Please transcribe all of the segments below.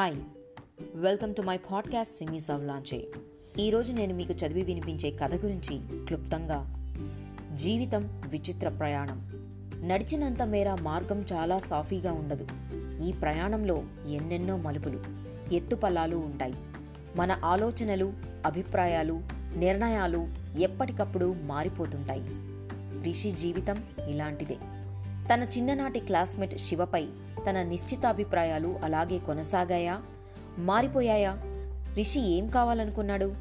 Hi welcome to my podcast Simi సవ్లాంచే ఈరోజు నేను మీకు చదివి వినిపించే కథ గురించి క్లుప్తంగా. జీవితం విచిత్ర ప్రయాణం. నడిచినంత మేర మార్గం చాలా సాఫీగా ఉండదు. ఈ ప్రయాణంలో ఎన్నెన్నో మలుపులు ఎత్తుపల్లాలు ఉంటాయి. మన ఆలోచనలు అభిప్రాయాలు నిర్ణయాలు ఎప్పటికప్పుడు మారిపోతుంటాయి. రిషి జీవితం ఇలాంటిదే. తన చిన్ననాటి క్లాస్మేట్ శివపై తన నిశ్చితాభిప్రాయాలు అలాగే కొనసాగాయా? మారిపోయాయా? రిషి ఏం కావాలనుకున్నాడు?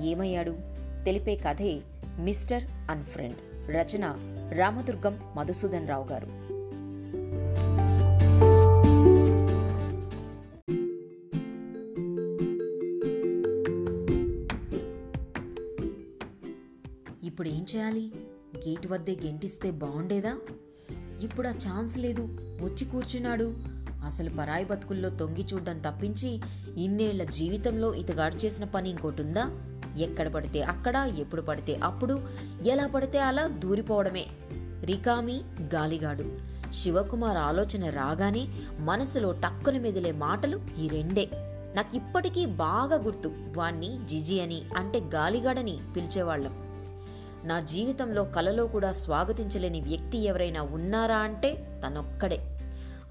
ఏమయ్యాడు? తెలిపే కథే మిస్టర్ అన్ ఫ్రెండ్. రచన రామదుర్గం మధుసూదన్ రావు గారు. ఇప్పుడు ఏం చేయాలి? గేటు వద్దే గెంటిస్తే బాగుండేదా ఇప్పుడు ఆ ఛాన్స్ లేదు. వచ్చి కూర్చున్నాడు. అసలు పరాయి బతుకుల్లో తొంగి చూడ్డం తప్పించి ఇన్నేళ్ళ జీవితంలో ఇతగాడు చేసిన పని ఇంకోటుందా? ఎక్కడ పడితే అక్కడ ఎప్పుడు పడితే అప్పుడు ఎలా పడితే అలా దూరిపోవడమే. రికామి గాలిగాడు. శివకుమార్ ఆలోచన రాగానే మనసులో టక్కున మెదిలే మాటలు ఈ రెండే. నాకు ఇప్పటికీ బాగా గుర్తు. వాణ్ణి జిజి అని అంటే గాలిగాడని పిలిచేవాళ్ళం. నా జీవితంలో కలలో కూడా స్వాగతించలేని వ్యక్తి ఎవరైనా ఉన్నారా అంటే తనొక్కడే.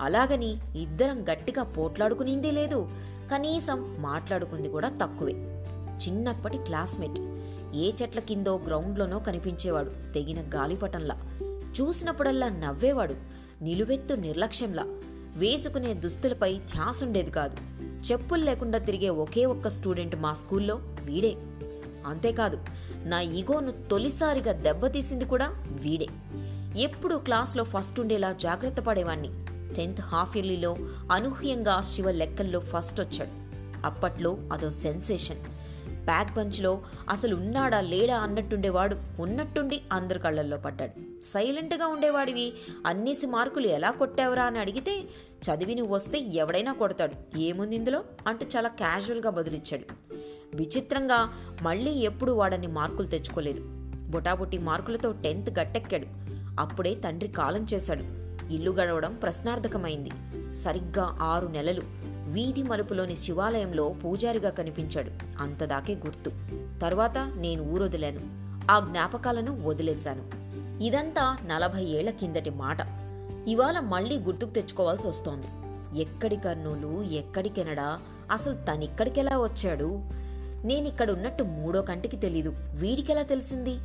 అలాగని ఇద్దరం గట్టిగా పోట్లాడుకునింది లేదు. కనీసం మాట్లాడుకుంది కూడా తక్కువే. చిన్నప్పటి క్లాస్మేట్. ఏ చెట్ల కిందో గ్రౌండ్లోనో కనిపించేవాడు తెగిన గాలిపటంలా. చూసినప్పుడల్లా నవ్వేవాడు నిలువెత్తు నిర్లక్ష్యంలా. వేసుకునే దుస్తులపై ధ్యాసుండేది కాదు. చెప్పులు లేకుండా తిరిగే ఒకే ఒక్క స్టూడెంట్ మా స్కూల్లో వీడే. అంతేకాదు నా ఈగోను తొలిసారిగా దెబ్బతీసింది కూడా వీడే. ఎప్పుడు క్లాస్లో ఫస్ట్ ఉండేలా జాగ్రత్త పడేవాణ్ణి. టెన్త్ హాఫ్ ఇయర్లీలో అనూహ్యంగా శివ లెక్కల్లో ఫస్ట్ వచ్చాడు. అప్పట్లో అదో సెన్సేషన్. బ్యాక్ బంచ్లో అసలు ఉన్నాడా లేడా అన్నట్టుండేవాడు ఉన్నట్టుండి అందరి కళ్ళల్లో పడ్డాడు. సైలెంట్గా ఉండేవాడివి. అన్నేసి మార్కులు ఎలా కొట్టావురా అని అడిగితే చదివి నువ్వు వస్తే ఎవడైనా కొడతాడు. ఏముంది ఇందులో? అంటూ చాలా క్యాజువల్గా బదులిచ్చాడు. విచిత్రంగా మళ్ళీ ఎప్పుడు వాడని మార్కులు తెచ్చుకోలేదు. బుటాబుటి మార్కులతో టెన్త్ గట్టెక్కాడు. అప్పుడే తండ్రి కాలం చేశాడు. ఇల్లు గడవడం ప్రశ్నార్థకమైంది. సరిగ్గా ఆరు నెలలు వీధి మలుపులోని శివాలయంలో పూజారిగా కనిపించాడు. అంతదాకే గుర్తు. తర్వాత నేను ఊరొదిలాను. ఆ జ్ఞాపకాలను వదిలేశాను. ఇదంతా నలభై ఏళ్ళ కిందటి మాట. ఇవాళ మళ్ళీ గుర్తుకు తెచ్చుకోవాల్సి వస్తోంది. ఎక్కడి కర్నూలు ఎక్కడి కెనడా అసలు తనిక్కడికెలా వచ్చాడు? నేనిక్కడ ఉన్నట్టు మూడో కంటికి తెలీదు. వీడికెలా తెలిసింది?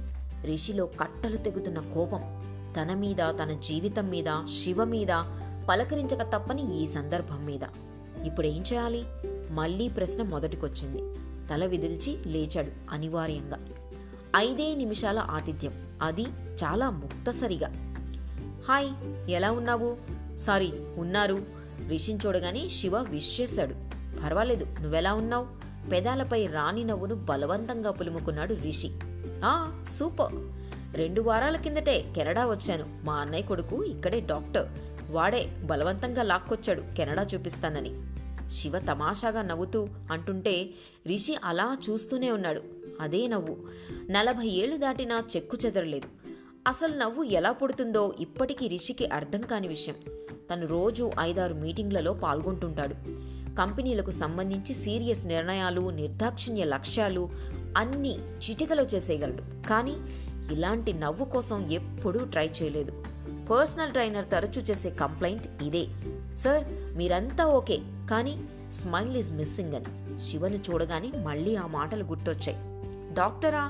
రిషిలో కట్టలు తెగుతున్న కోపం. తన మీద తన జీవితం మీద శివ మీద పలకరించక తప్పని ఈ సందర్భం మీద. ఇప్పుడేం చేయాలి? మళ్ళీ ప్రశ్న మొదటికొచ్చింది. తల విదిల్చి లేచాడు అనివార్యంగా. ఐదే నిమిషాల ఆతిథ్యం. అది చాలా ముక్తసరిగా. హాయ్ ఎలా ఉన్నావు? సారీ ఉన్నారు. రిషిని చూడగానే శివ విష్ చేశాడు. పర్వాలేదు నువ్వెలా ఉన్నావు? పెదాలపై రాణి నవ్వును బలవంతంగా పులుముకున్నాడు రిషి. ఆ సూపర్. రెండు వారాల కిందటే కెనడా వచ్చాను. మా అన్నయ్య కొడుకు ఇక్కడే డాక్టర్. వాడే బలవంతంగా లాక్కొచ్చాడు కెనడా చూపిస్తానని. శివ తమాషాగా నవ్వుతూ అంటుంటే రిషి అలా చూస్తూనే ఉన్నాడు. అదే నవ్వు. నలభై ఏళ్ళు దాటినా చెక్కు చెదరలేదు. అసలు నవ్వు ఎలా పుడుతుందో ఇప్పటికీ రిషికి అర్థం కాని విషయం. తను రోజు ఐదారు మీటింగ్లలో పాల్గొంటుంటాడు. కంపెనీలకు సంబంధించి సీరియస్ నిర్ణయాలు నిర్దాక్షిణ్య లక్ష్యాలు అన్నీ చిటికలో చేసేయగలడు. కానీ ఇలాంటి నవ్వు కోసం ఎప్పుడూ ట్రై చేయలేదు. పర్సనల్ ట్రైనర్ తరచూ చేసే కంప్లైంట్ ఇదే. సార్ మీరంతా ఓకే కానీ స్మైల్ ఈజ్ మిస్సింగ్ అని. శివను చూడగానే మళ్ళీ ఆ మాటలు గుర్తొచ్చాయి. డాక్టరా?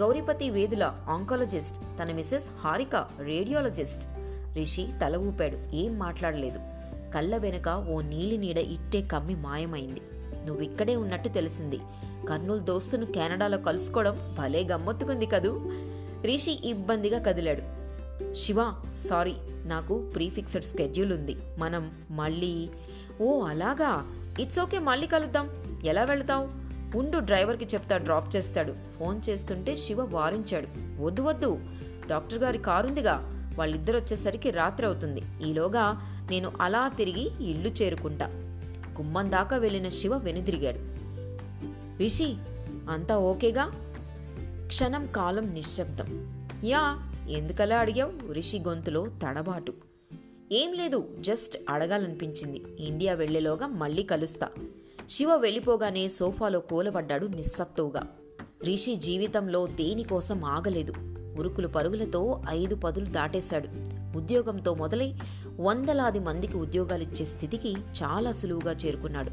గౌరీపతి వేదుల ఆంకాలజిస్ట్ తన మిసెస్ హారిక రేడియాలజిస్ట్. రిషి తల ఊపాడు ఏం మాట్లాడలేదు. కళ్ళ వెనుక ఓ నీలి నీడ ఇట్టే కమ్మి మాయమైంది. నువ్విక్కడే ఉన్నట్టు తెలిసింది. కర్నూలు దోస్తును కెనడాలో కలుసుకోవడం భలే గమ్మత్తుకుంది కదూ? రిషి ఇబ్బందిగా కదిలాడు. శివ సారీ నాకు ప్రీఫిక్స్డ్ స్కెడ్యూల్ ఉంది. మనం మళ్ళీ ఓ అలాగా? ఇట్స్ ఓకే మళ్ళీ కలుద్దాం. ఎలా వెళతావు? ఉండు డ్రైవర్కి చెప్తా డ్రాప్ చేస్తాడు. ఫోన్ చేస్తుంటే శివ వారించాడు. వద్దు వద్దు. డాక్టర్ గారి కారుందిగా. వాళ్ళిద్దరు వచ్చేసరికి రాత్రి అవుతుంది. ఈలోగా నేను అలా తిరిగి ఇల్లు చేరుకుంటా. గుమ్మం దాకా వెళ్ళిన శివ వెనుదిరిగాడు. రిషి అంతా ఓకేగా? క్షణం కాలం నిశ్శబ్దం. యా ఎందుకలా అడిగావు? రిషి గొంతులో తడబాటు. ఏం లేదు జస్ట్ అడగాలనిపించింది. ఇండియా వెళ్ళేలోగా మళ్ళీ కలుస్తా. శివ వెళ్ళిపోగానే సోఫాలో కూలబడ్డాడు నిస్సత్తువుగా. రిషి జీవితంలో దేనికోసం ఆగలేదు. ఉరుకులు పరుగులతో ఐదు పదులు దాటేశాడు. ఉద్యోగంతో మొదలై వందలాది మందికి ఉద్యోగాలిచ్చే స్థితికి చాలా సులువుగా చేరుకున్నాడు.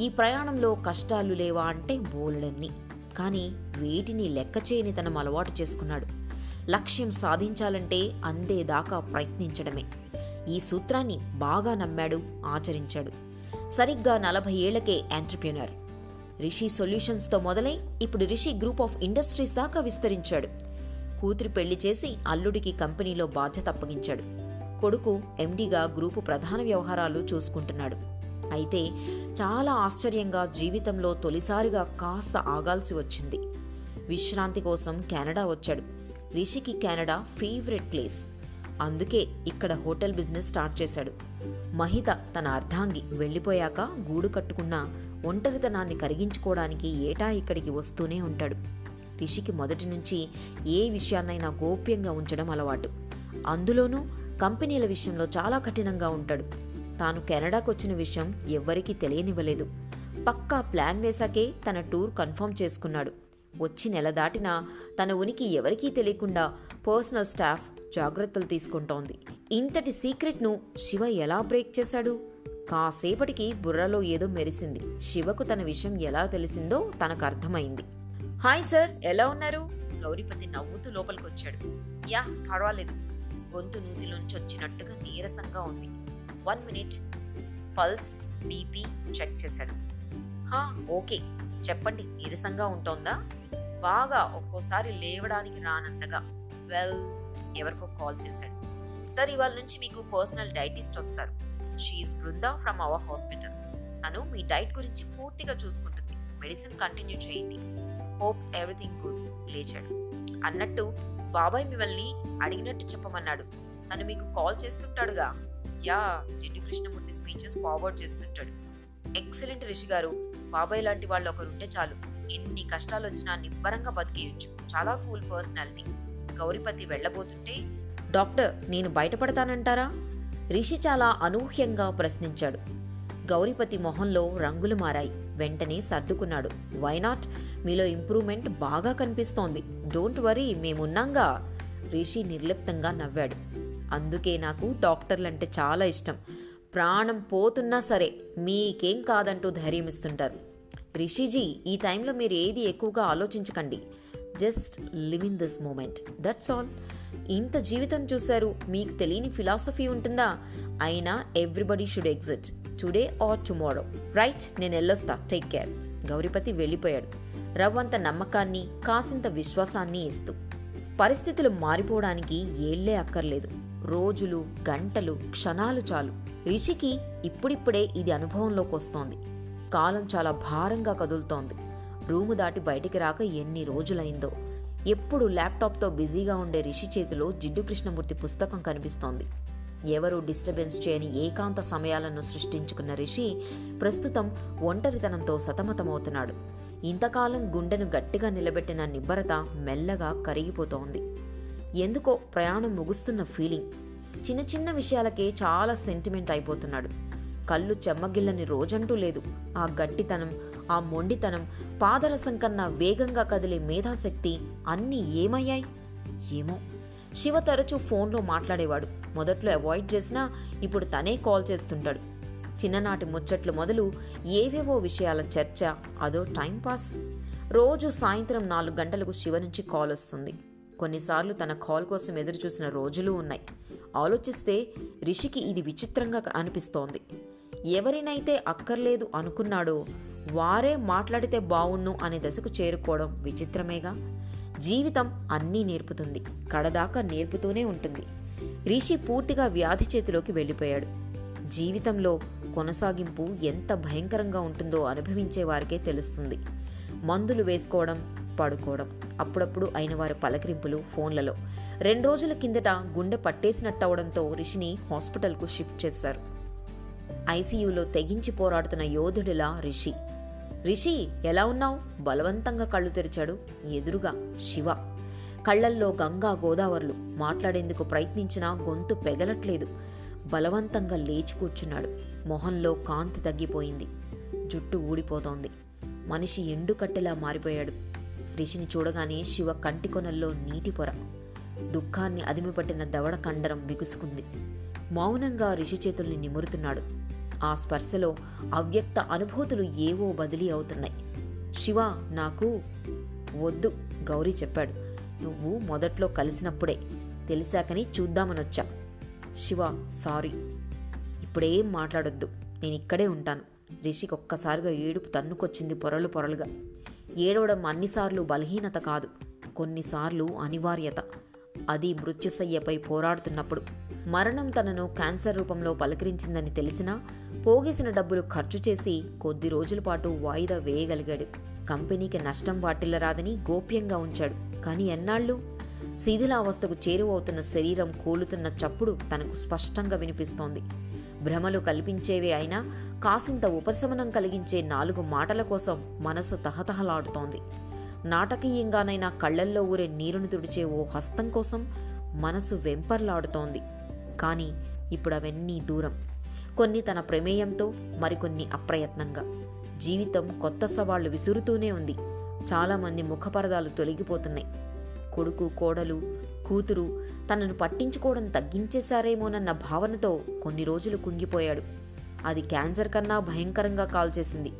ఈ ప్రయాణంలో కష్టాలు లేవా అంటే బోలెడన్నీ. కానీ వేటిని లెక్క చేయని తనం అలవాటు చేసుకున్నాడు. లక్ష్యం సాధించాలంటే అందేదాకా ప్రయత్నించడమే. ఈ సూత్రాన్ని బాగా నమ్మాడు ఆచరించాడు. సరిగ్గా నలభై ఏళ్ళకే ఎంటర్ప్రినర్. రిషి సొల్యూషన్స్తో మొదలై ఇప్పుడు రిషి గ్రూప్ ఆఫ్ ఇండస్ట్రీస్ దాకా విస్తరించాడు. కూతురి పెళ్ళి చేసి అల్లుడికి కంపెనీలో బాధ్యత అప్పగించాడు. కొడుకు ఎండీగా గ్రూపు ప్రధాన వ్యవహారాలు చూసుకుంటున్నాడు. అయితే చాలా ఆశ్చర్యంగా జీవితంలో తొలిసారిగా కాస్త ఆగాల్సి వచ్చింది. విశ్రాంతి కోసం కెనడా వచ్చాడు. రిషికి కెనడా ఫేవరెట్ ప్లేస్. అందుకే ఇక్కడ హోటల్ బిజినెస్ స్టార్ట్ చేశాడు. మహిత తన అర్ధాంగి వెళ్ళిపోయాక గూడు కట్టుకున్న ఒంటరితనాన్ని కరిగించుకోవడానికి ఏటా ఇక్కడికి వస్తూనే ఉంటాడు. రిషికి మొదటి నుంచి ఏ విషయాన్నైనా గోప్యంగా ఉంచడం అలవాటు. అందులోనూ కంపెనీల విషయంలో చాలా కఠినంగా ఉంటాడు. తాను కెనడాకు వచ్చిన విషయం ఎవ్వరికీ తెలియనివ్వలేదు. పక్కా ప్లాన్ వేశాకే తన టూర్ కన్ఫర్మ్ చేసుకున్నాడు. వచ్చి నెల దాటినా తన ఉనికి ఎవరికీ తెలియకుండా పర్సనల్ స్టాఫ్ జాగ్రత్తలు తీసుకుంటోంది. ఇంతటి సీక్రెట్ను శివ ఎలా బ్రేక్ చేశాడు? కాసేపటికి బుర్రలో ఏదో మెరిసింది. శివకు తన విషయం ఎలా తెలిసిందో తనకు అర్థమైంది. హాయ్ సార్ ఎలా ఉన్నారు? గౌరీపతి నవ్వుతూ లోపలికొచ్చాడు. యా పర్వాలేదు. గొంతు నూతిలోంచి వచ్చినట్టుగా నీరసంగా ఉంది. One minute pulse BP check చేశాడు. హా. ఓకే చెప్పండి నీరసంగా ఉంటోందా? బాగా ఒక్కోసారి లేవడానికి రానంతగా. వెల్ ఎవరికో కాల్ చేశాడు. సార్ ఇవాళ నుంచి మీకు పర్సనల్ డైటిస్ట్ వస్తారు. She is Brinda from our hospital. తను మీ డైట్ గురించి పూర్తిగా చూసుకుంటుంది. మెడిసిన్ కంటిన్యూ చేయండి. హోప్ ఎవ్రీథింగ్ గుడ్ లేచాడు. అన్నట్టు బాబాయ్ మిమ్మల్ని అడిగినట్టు చెప్పమన్నాడు. తను మీకు call చేస్తుంటాడుగా. Yeah Jiddu Krishnamurti speeches forward చేస్తుంటాడు. ఎక్సలెంట్ రిషి గారు బాబాయ్ లాంటి వాళ్ళు ఒకరుంటే చాలు. ఎన్ని కష్టాలు వచ్చినా నిబ్బరంగా బతికేయొచ్చు. చాలా కూల్ పర్సనాలిటీ. గౌరిపతి వెళ్ళబోతుంటే డాక్టర్ నేను బయటపడతానంటారా? రిషి చాలా అనూహ్యంగా ప్రశ్నించాడు. గౌరీపతి మొహంలో రంగులు మారాయి. వెంటనే సర్దుకున్నాడు. వైనాట్ మీలో ఇంప్రూవ్మెంట్ బాగా కనిపిస్తోంది. Don't worry మేమున్నాంగా. రిషి నిర్లిప్తంగా నవ్వాడు. అందుకే నాకు డాక్టర్లు అంటే చాలా ఇష్టం. ప్రాణం పోతున్నా సరే మీకేం కాదంటూ ధైర్యం ఇస్తుంటారు. రిషిజీ ఈ టైంలో మీరు ఏది ఎక్కువగా ఆలోచించకండి. Just live in this moment. That's all. ఇంత జీవితం చూశారు మీకు తెలియని ఫిలాసఫీ ఉంటుందా? అయినా everybody should exit. Today or tomorrow. Right నేను వెళ్ళొస్తా. Take care. గౌరీపతి వెళ్ళిపోయాడు. రవ్వంత నమ్మకాన్ని కాసింత విశ్వాసాన్ని ఇస్తూ. పరిస్థితులు మారిపోవడానికి ఏళ్ళే అక్కర్లేదు. రోజులు గంటలు క్షణాలు చాలు. రిషికి ఇప్పుడిప్పుడే ఇది అనుభవంలోకి వస్తోంది. కాలం చాలా భారంగా కదులుతోంది. రూము దాటి బయటికి రాక ఎన్ని రోజులైందో. ఎప్పుడు ల్యాప్టాప్తో బిజీగా ఉండే రిషి చేతిలో జిడ్డు కృష్ణమూర్తి పుస్తకం కనిపిస్తోంది. ఎవరూ డిస్టర్బెన్స్ చేయని ఏకాంత సమయాలను సృష్టించుకున్న రిషి ప్రస్తుతం ఒంటరితనంతో సతమతమవుతున్నాడు. ఇంతకాలం గుండెను గట్టిగా నిలబెట్టిన నిబ్బరత మెల్లగా కరిగిపోతోంది. ఎందుకో ప్రయాణం ముగుస్తున్న ఫీలింగ్ చిన్న చిన్న విషయాలకే చాలా సెంటిమెంట్ అయిపోతున్నాడు. కళ్ళు చెమ్మగిల్లని రోజంటూ లేదు. ఆ గట్టితనం ఆ మొండితనం పాదరసం కన్నా వేగంగా కదిలే మేధాశక్తి అన్నీ ఏమయ్యాయి? ఏమో. శివ తరచూ ఫోన్లో మాట్లాడేవాడు. మొదట్లో అవాయిడ్ చేసినా ఇప్పుడు తనే కాల్ చేస్తుంటాడు. చిన్ననాటి ముచ్చట్లు మొదలు ఏవేవో విషయాల చర్చ అదో టైంపాస్ రోజు సాయంత్రం నాలుగు గంటలకు శివ నుంచి కాల్ వస్తుంది. కొన్నిసార్లు తన కాల్ కోసం ఎదురుచూసిన రోజులు ఉన్నాయి. ఆలోచిస్తే రిషికి ఇది విచిత్రంగా అనిపిస్తోంది. ఎవరినైతే అక్కర్లేదు అనుకున్నాడో వారే మాట్లాడితే బావుణ్ణు అనే దశకు చేరుకోవడం విచిత్రమేగా? జీవితం అన్నీ నేర్పుతుంది. కడదాకా నేర్పుతూనే ఉంటుంది. రిషి పూర్తిగా వ్యాధి చేతిలోకి వెళ్ళిపోయాడు. జీవితంలో కొనసాగింపు ఎంత భయంకరంగా ఉంటుందో అనుభవించే వారికే తెలుస్తుంది. మందులు వేసుకోవడం పాడుకోవడం అప్పుడప్పుడు అయిన వారి పలకరింపులు ఫోన్లలో. రెండు రోజుల కిందట గుండె పట్టేసినట్టవడంతో రిషిని హాస్పిటల్కు షిఫ్ట్ చేశారు. ఐసీయూలో తెగించి పోరాడుతున్న యోధుడిలా రిషి. రిషి ఎలా ఉన్నావు? బలవంతంగా కళ్ళు తెరిచాడు ఎదురుగా శివ. కళ్ళల్లో గంగా గోదావరులు. మాట్లాడేందుకు ప్రయత్నించినా గొంతు పెగలట్లేదు. బలవంతంగా లేచి కూర్చున్నాడు. మొహంలో కాంతి తగ్గిపోయింది. జుట్టు ఊడిపోతోంది. మనిషి ఎండుకట్టెలా మారిపోయాడు. రిషిని చూడగానే శివ కంటి కొనల్లో నీటి పొర. దుఃఖాన్ని అదిమిపట్టిన దవడ కండరం బిగుసుకుంది. మౌనంగా రిషి చేతుల్ని నిమురుతున్నాడు. ఆ స్పర్శలో అవ్యక్త అనుభూతులు ఏవో బదిలీ అవుతున్నాయి. శివ నాకు వద్దు గౌరీ చెప్పాడు. నువ్వు మొదట్లో కలిసినప్పుడే తెలిసాకని చూద్దామనొచ్చా? శివ సారీ. ఇప్పుడేం మాట్లాడొద్దు నేను ఇక్కడే ఉంటాను. రిషికి ఒక్కసారిగా ఏడుపు తన్నుకొచ్చింది పొరలు పొరలుగా. ఏడవడం అన్నిసార్లు బలహీనత కాదు కొన్నిసార్లు అనివార్యత. అది మృత్యుశయ్యపై పోరాడుతున్నప్పుడు. మరణం తనను క్యాన్సర్ రూపంలో పలకరించిందని తెలిసినా పోగేసిన డబ్బులు ఖర్చు చేసి కొద్ది రోజుల పాటు వాయిదా వేయగలిగాడు. కంపెనీకి నష్టం వాటిల్లరాదని గోప్యంగా ఉంచాడు. కానీ ఎన్నాళ్ళు? శిథిలావస్థకు చేరువవుతున్న శరీరం కూలుతున్న చప్పుడు తనకు స్పష్టంగా వినిపిస్తోంది. భ్రమలు కల్పించేవే అయినా కాసింత ఉపశమనం కలిగించే నాలుగు మాటల కోసం మనసు తహతహలాడుతోంది. నాటకీయంగానైనా కళ్ళల్లో ఊరే నీరును తుడిచే ఓ హస్తం కోసం మనసు వెంపర్లాడుతోంది. కానీ ఇప్పుడు అవన్నీ దూరం. కొన్ని తన ప్రమేయంతో మరికొన్ని అప్రయత్నంగా. జీవితం కొత్త సవాళ్ళు విసురుతూనే ఉంది. చాలామంది ముఖపరదాలు తొలగిపోతున్నాయి. కొడుకు కోడలు కూతురు తనను పట్టించుకోవడం తగ్గించేశారేమోనన్న భావనతో కొన్ని రోజులు కుంగిపోయాడు. అది క్యాన్సర్ కన్నా భయంకరంగా కాల్చేసింది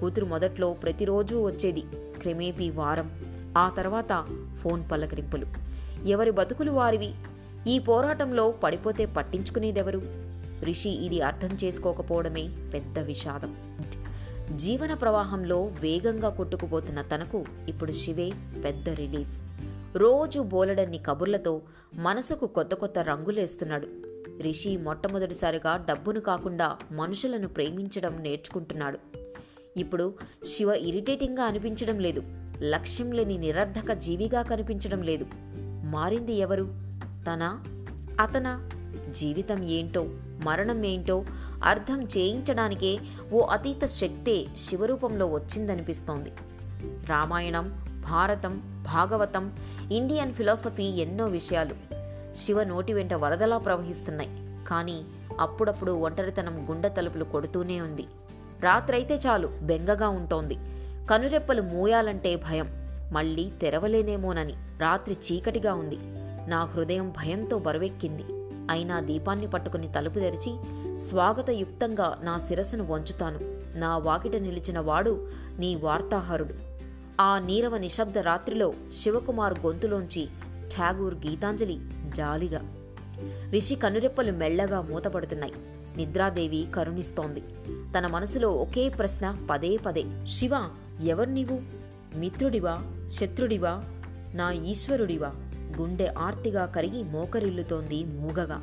కూతురు మొదట్లో ప్రతిరోజూ వచ్చేది క్రమేపీ వారం ఆ తర్వాత ఫోన్ పలకరింపులు. ఎవరి బతుకులు వారివి? ఈ పోరాటంలో పడిపోతే పట్టించుకునేదెవరు? రిషి ఇది అర్థం చేసుకోకపోవడమే పెద్ద విషాదం. జీవన ప్రవాహంలో వేగంగా కొట్టుకుపోతున్న తనకు ఇప్పుడు శివే పెద్ద రిలీఫ్. రోజు బోలెడన్ని కబుర్లతో మనసుకు కొత్త కొత్త రంగులేస్తున్నాడు. రిషి మొట్టమొదటిసారిగా డబ్బును కాకుండా మనుషులను ప్రేమించడం నేర్చుకుంటున్నాడు. ఇప్పుడు శివ ఇరిటేటింగ్గా అనిపించడం లేదు. లక్ష్యం లేని నిరర్ధక జీవిగా కనిపించడం లేదు. మారింది ఎవరు? తన? అతన? జీవితం ఏంటో? మరణం ఏంటో? అర్థం చేయించడానికే ఓ అతీత శక్తే శివరూపంలో వచ్చిందనిపిస్తోంది. రామాయణం భారతం భాగవతం ఇండియన్ ఫిలాసఫీ ఎన్నో విషయాలు. శివ నోటి వెంట వరదలా ప్రవహిస్తున్నాయి. కానీ అప్పుడప్పుడు ఒంటరితనం గుండె తలుపులు కొడుతూనే ఉంది. రాత్రైతే చాలు బెంగగా ఉంటోంది. కనురెప్పలు మూయాలంటే భయం. మళ్ళీ తెరవలేనేమోనని రాత్రి చీకటిగా ఉంది. నా హృదయం భయంతో బరువెక్కింది. అయినా దీపాన్ని పట్టుకుని తలుపు తెరిచి స్వాగతయుక్తంగా నా శిరస్సును వంచుతాను. నా వాకిట నిలిచిన వాడు నీ వార్తాహరుడు. ఆ నీరవ నిశ్శబ్ద రాత్రిలో శివకుమార్ గొంతులోంచి ఠాగూర్ గీతాంజలి జాలిగా. రిషి కనురెప్పలు మెల్లగా మూతపడుతున్నాయి. నిద్రాదేవి కరుణిస్తోంది. తన మనసులో ఒకే ప్రశ్న పదే పదే శివ ఎవరు నీవు? మిత్రుడివా? శత్రుడివా? నా ఈశ్వరుడివా? గుండె ఆర్తిగా కరిగి మోకరిల్లుతోంది మూగగా.